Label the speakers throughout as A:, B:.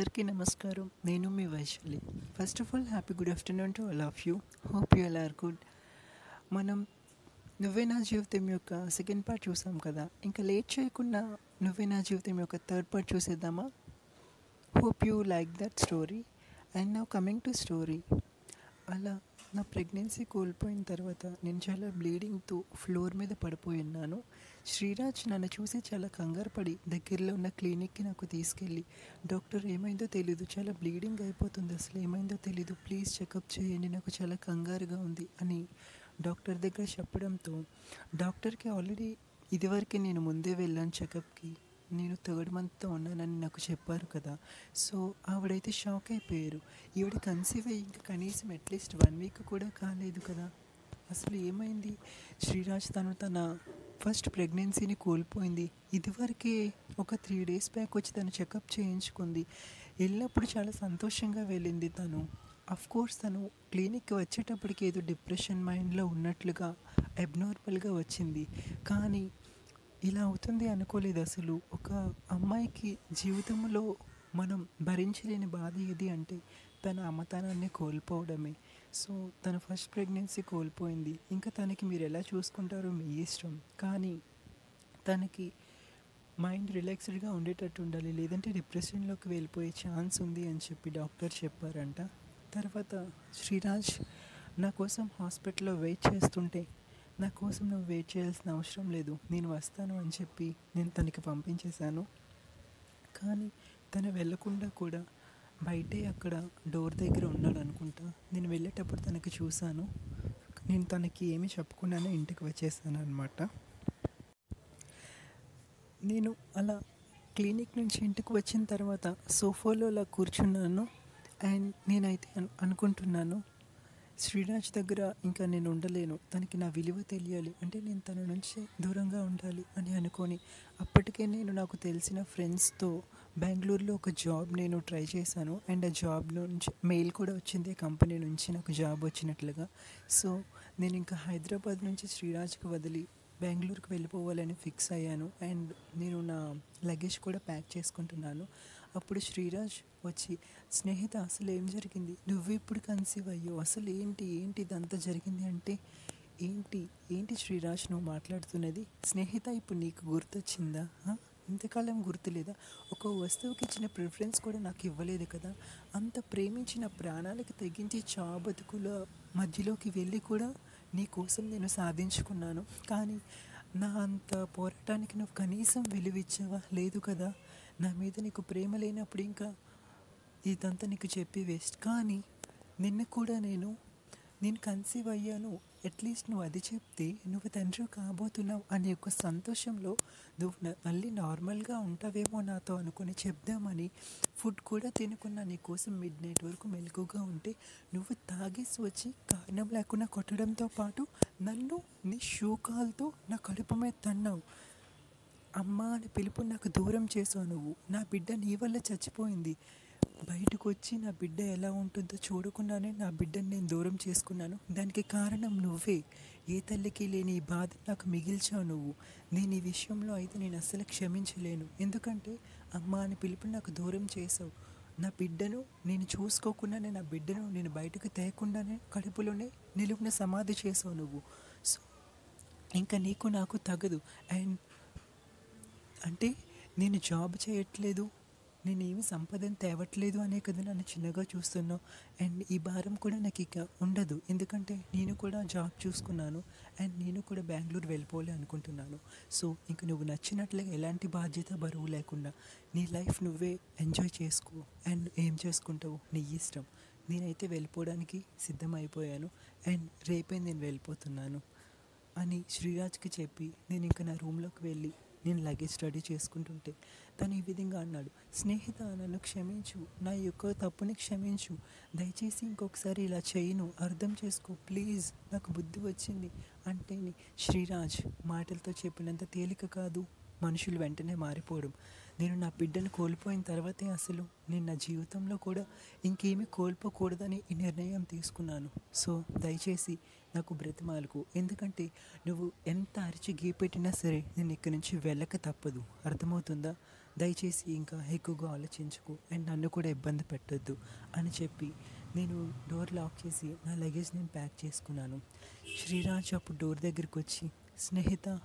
A: అందరికీ నమస్కారం. నేను మీ Vaishali. First of all happy good afternoon to all of you hope you all are good మనం నువ్వే నా జీవితం యొక్క సెకండ్ పార్ట్ చూసాం కదా. ఇంకా లేట్ చేయకుండా నువ్వే నా జీవితం యొక్క థర్డ్ పార్ట్ చూసేద్దామా? Hope you like that story and now coming to story అలా నా ప్రెగ్నెన్సీ కోల్పోయిన తర్వాత నేను చాలా బ్లీడింగ్తో ఫ్లోర్ మీద పడిపోయి ఉన్నాను. శ్రీరాజ్ నన్ను చూసి చాలా కంగారు పడి దగ్గరలో ఉన్న క్లినిక్కి నాకు తీసుకెళ్ళి డాక్టర్ ఏమైందో తెలీదు. చాలా బ్లీడింగ్ అయిపోతుంది. అసలు ఏమైందో తెలీదు. ప్లీజ్ చెకప్ చేయండి. నాకు చాలా కంగారుగా ఉంది అని డాక్టర్ దగ్గర చెప్పడంతో డాక్టర్కి ఆల్రెడీ ఇదివరకే నేను ముందే వెళ్ళాను చెకప్కి. నేను థర్డ్ మంత్తో ఉన్నానని నాకు చెప్పారు కదా. సో ఆవిడైతే షాక్ అయిపోయారు. ఈవిడ కన్సీవ్ అయ్యి ఇంకా కనీసం అట్లీస్ట్ వన్ వీక్ కూడా కాలేదు కదా. అసలు ఏమైంది? శ్రీరాజ్ తను తన ఫస్ట్ ప్రెగ్నెన్సీని కోల్పోయింది. ఇదివరకే ఒక త్రీ డేస్ బ్యాక్ వచ్చి తను చెకప్ చేయించుకుంది. వెళ్ళినప్పుడు చాలా సంతోషంగా వెళ్ళింది తను. అఫ్ కోర్స్ తను క్లినిక్కి వచ్చేటప్పటికి ఏదో డిప్రెషన్ మైండ్లో ఉన్నట్లుగా అబ్నార్మల్గా వచ్చింది. కానీ ఇలా అవుతుంది అనుకోలేదు అసలు. ఒక అమ్మాయికి జీవితంలో మనం భరించలేని బాధ ఏది అంటే తన అమ్మతనాన్ని కోల్పోవడమే. సో తన ఫస్ట్ ప్రెగ్నెన్సీ కోల్పోయింది. ఇంకా తనకి మీరు ఎలా చూసుకుంటారో మీ ఇష్టం. కానీ తనకి మైండ్ రిలాక్స్డ్గా ఉండేటట్టు ఉండాలి. లేదంటే డిప్రెషన్లోకి వెళ్ళిపోయే ఛాన్స్ ఉంది అని చెప్పి డాక్టర్ చెప్పారంట. తర్వాత శ్రీరాజ్ నా కోసం హాస్పిటల్లో వెయిట్ చేస్తుంటే నా కోసం నువ్వు వెయిట్ చేయాల్సిన అవసరం లేదు. నేను వస్తాను అని చెప్పి నేను తనకి పంపించేశాను. కానీ తను వెళ్ళకుండా కూడా బయటే అక్కడ డోర్ దగ్గర ఉన్నాడు అనుకుంటా నేను వెళ్ళేటప్పుడు తనకి చూశాను. నేను తనకి ఏమీ చెప్పకుండానే ఇంటికి వచ్చేసాను అనమాట నేను అలా క్లినిక్ నుంచి ఇంటికి వచ్చిన తర్వాత సోఫాలో అలా కూర్చున్నాను. అండ్ నేనైతే అనుకుంటున్నాను శ్రీరాజ్ దగ్గర ఇంకా నేను ఉండలేను. తనకి నా విలువ తెలియాలి. అంటే నేను తన నుంచి దూరంగా ఉండాలి అని అనుకొని అప్పటికే నేను నాకు తెలిసిన ఫ్రెండ్స్తో బెంగళూరులో ఒక జాబ్ నేను ట్రై చేశాను. అండ్ ఆ జాబ్ నుంచి మెయిల్ కూడా వచ్చింది. కంపెనీ నుంచి నాకు జాబ్ వచ్చినట్లుగా. సో నేను ఇంకా హైదరాబాద్ నుంచి శ్రీరాజ్కి వదిలి బెంగళూరుకి వెళ్ళిపోవాలని ఫిక్స్ అయ్యాను. అండ్ నేను నా లగేజ్ కూడా ప్యాక్ చేసుకుంటున్నాను. అప్పుడు శ్రీరాజ్ వచ్చి స్నేహిత అసలు ఏం జరిగింది? నువ్వు ఇప్పుడు కన్సీవ్ అయ్యో అసలు ఏంటి? ఏంటి ఇదంతా జరిగింది అంటే ఏంటి? ఏంటి శ్రీరాజ్ నువ్వు మాట్లాడుతున్నది? స్నేహిత ఇప్పుడు నీకు గుర్తొచ్చిందా? ఇంతకాలం గుర్తులేదా? ఒక వస్తువుకి ఇచ్చిన ప్రిఫరెన్స్ కూడా నాకు ఇవ్వలేదు కదా? అంత ప్రేమించిన ప్రాణాలకు తెగించి చా బతుకుల మధ్యలోకి వెళ్ళి కూడా నీ కోసం నేను సాధించుకున్నాను. కానీ నా అంత పోరాటానికి నువ్వు కనీసం విలువిచ్చావా? లేదు కదా? నా మీద నీకు ప్రేమ లేనప్పుడు ఇంకా ఇదంతా నీకు చెప్పి వేస్ట్. కానీ నిన్న కూడా నేను నేను కన్సీవ్ అయ్యాను. అట్లీస్ట్ నువ్వు అది చెప్తే నువ్వు తండ్రి కాబోతున్నావు అనే ఒక సంతోషంలో నువ్వు మళ్ళీ నార్మల్గా ఉంటావేమో నాతో అనుకుని చెప్దామని ఫుడ్ కూడా తినకుండా నీకోసం మిడ్ నైట్ వరకు మెలకుగా ఉంటే నువ్వు తాగేసి వచ్చి కారణం లేకుండా కొట్టడంతో పాటు నన్ను నీ షూ కాల్తో నా కడుపు మీద తన్నావు. అమ్మ అని పిలుపు నాకు దూరం చేసావు నువ్వు. నా బిడ్డ నీ వల్ల చచ్చిపోయింది. బయటకు వచ్చి నా బిడ్డ ఎలా ఉంటుందో చూడకుండానే నా బిడ్డని నేను దూరం చేసుకున్నాను. దానికి కారణం నువ్వే. ఏ తల్లికి లేని ఈ బాధ నాకు మిగిల్చావు నువ్వు. నేను ఈ విషయంలో అయితే నేను అస్సలు క్షమించలేను. ఎందుకంటే అమ్మ అని పిలుపు నాకు దూరం చేసావు నా బిడ్డను నేను చూసుకోకుండానే నా బిడ్డను నేను బయటకు తేయకుండానే కడుపులోనే నిలువున సమాధి చేసావు నువ్వు. సో ఇంకా నీకు నాకు తగదు. అండ్ అంటే నేను జాబ్ చేయట్లేదు నేను ఏమి సంపదను తేవట్లేదు అనే కదా నన్ను చిన్నగా చూస్తున్నావు. అండ్ ఈ భారం కూడా నాకు ఇక ఉండదు. ఎందుకంటే నేను కూడా జాబ్ చూసుకున్నాను. అండ్ నేను కూడా బెంగళూరు వెళ్ళిపోలే అనుకుంటున్నాను. సో ఇంక నువ్వు నచ్చినట్లుగా ఎలాంటి బాధ్యత బరువు లేకుండా నీ లైఫ్ నువ్వే ఎంజాయ్ చేసుకో. అండ్ ఏం చేసుకుంటావు? నీ ఇష్టం. నేనైతే వెళ్ళిపోవడానికి సిద్ధమైపోయాను. అండ్ రేపే నేను వెళ్ళిపోతున్నాను అని శ్రీరాజ్కి చెప్పి నేను ఇంకా నా రూమ్లోకి వెళ్ళి నేను లగేజ్ స్టడీ చేసుకుంటుంటే తను ఈ విధంగా అన్నాడు స్నేహిత నన్ను క్షమించు. నా యొక్క తప్పుని క్షమించు. దయచేసి ఇంకొకసారి ఇలా చేయను. అర్థం చేసుకో. ప్లీజ్ నాకు బుద్ధి వచ్చింది. అంటే శ్రీరాజ్ మాటలతో చెప్పినంత తేలిక కాదు. మనుషులు వెంటనే మారిపోవడం. నేను నా బిడ్డను కోల్పోయిన తర్వాతే అసలు నేను నా జీవితంలో కూడా ఇంకేమీ కోల్పోకూడదని ఈ నిర్ణయం తీసుకున్నాను. సో దయచేసి నాకు బ్రతిమాలకు. ఎందుకంటే నువ్వు ఎంత అరిచి గీపెట్టినా సరే నేను ఇక్కడి నుంచి వెళ్ళక తప్పదు. అర్థమవుతుందా? దయచేసి ఇంకా ఎక్కువగా ఆలోచించకు అండ్ నన్ను కూడా ఇబ్బంది పెట్టొద్దు అని చెప్పి నేను డోర్ లాక్ చేసి నా లగేజ్ నేను ప్యాక్ చేసుకున్నాను. శ్రీరాజ్ అప్పుడు డోర్ దగ్గరికి వచ్చి స్నేహిత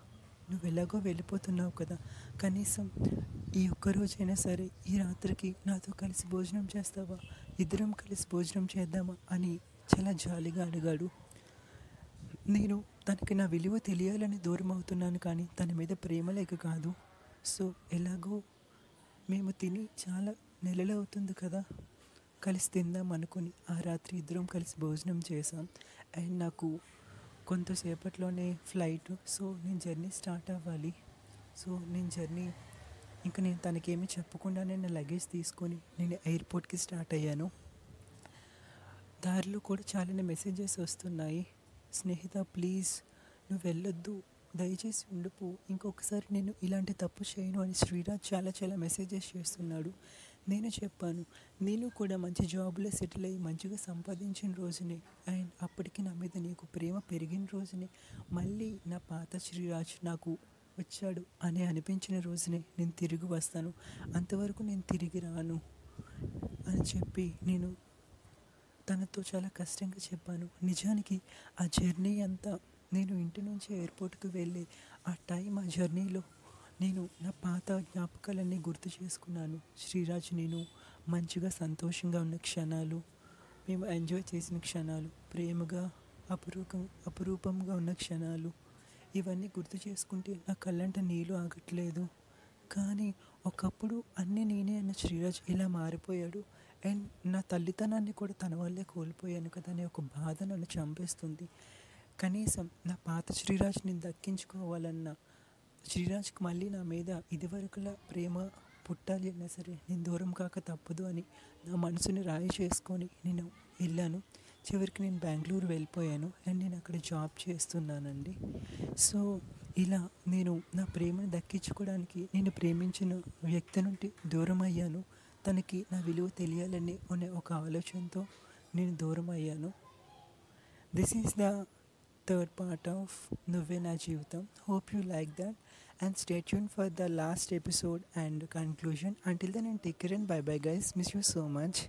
A: నువ్వు ఎలాగో వెళ్ళిపోతున్నావు కదా. కనీసం ఈ ఒక్కరోజైనా సరే ఈ రాత్రికి నాతో కలిసి భోజనం చేస్తావా? ఇద్దరం కలిసి భోజనం చేద్దామా? అని చాలా జాలిగా అడిగాడు. నేను తనకి నా విలువ తెలియాలని దూరం అవుతున్నాను కానీ తన మీద ప్రేమ లేక కాదు. సో ఎలాగో మేము తిని చాలా నెలలు అవుతుంది కదా. కలిసి తిందాం అనుకుని ఆ రాత్రి ఇద్దరం కలిసి భోజనం చేసాం అండ్ నాకు కొంతసేపట్లోనే ఫ్లైట్. సో నేను జర్నీ స్టార్ట్ అవ్వాలి. సో నేను జర్నీ ఇంకా నేను తనకేమీ చెప్పకుండా నేను లగేజ్ తీసుకొని నేను ఎయిర్పోర్ట్కి స్టార్ట్ అయ్యాను. దారిలో కూడా చాలా మెసేజెస్ వస్తున్నాయి. స్నేహిత ప్లీజ్ నువ్వు వెళ్ళొద్దు. దయచేసి ఉండిపో. ఇంకొకసారి నేను ఇలాంటి తప్పు చేయను అని శ్రీరాజ్ చాలా చాలా మెసేజెస్ చేస్తున్నాడు. నేను చెప్పాను నేను కూడా మంచి జాబ్లో సెటిల్ అయ్యి మంచిగా సంపాదించిన రోజునే. అండ్ అప్పటికి నా మీద నీకు ప్రేమ పెరిగిన రోజునే. మళ్ళీ నా పాత శ్రీరాజ్ నాకు వచ్చాడు అని అనిపించిన రోజునే నేను తిరిగి వస్తాను. అంతవరకు నేను తిరిగి రాను అని చెప్పి నేను తనతో చాలా కష్టంగా చెప్పాను. నిజానికి ఆ జర్నీ అంతా నేను ఇంటి నుంచి ఎయిర్పోర్ట్కి వెళ్ళి ఆ టైం ఆ జర్నీలో నేను నా పాత జ్ఞాపకాలన్నీ గుర్తు చేసుకున్నాను. శ్రీరాజ్ నేను మంచిగా సంతోషంగా ఉన్న క్షణాలు మేము ఎంజాయ్ చేసిన క్షణాలు ప్రేమగా అపురూపం అపురూపంగా ఉన్న క్షణాలు ఇవన్నీ గుర్తు చేసుకుంటే నా కళ్ళంట నీళ్ళు ఆగట్లేదు. కానీ ఒకప్పుడు అన్నీ నేనే అన్న శ్రీరాజ్ ఇలా మారిపోయాడు. అండ్ నా తల్లితనాన్ని కూడా తన వల్లే కోల్పోయాను కదా అనే ఒక బాధ నన్ను చంపేస్తుంది. కనీసం నా పాత శ్రీరాజ్ని దక్కించుకోవాలన్న శ్రీరాజ్కి మళ్ళీ నా మీద ఇదివరకులా ప్రేమ పుట్టాలి అన్నా సరే నేను దూరం కాక తప్పదు అని నా మనసుని రాయి చేసుకొని నేను వెళ్ళాను. చివరికి నేను బెంగళూరు వెళ్ళిపోయాను అండ్ నేను అక్కడ జాబ్ చేస్తున్నానండి. సో ఇలా నేను నా ప్రేమను దక్కించుకోవడానికి నేను ప్రేమించిన వ్యక్తి నుండి దూరం అయ్యాను. తనకి నా విలువ తెలియాలని అనే ఒక ఆలోచనతో నేను దూరం అయ్యాను. This is the third part of Nuvena Jeevitam. Hope you like that and stay tuned for the last episode and conclusion. Until then, take care and bye bye, guys. Miss you so much.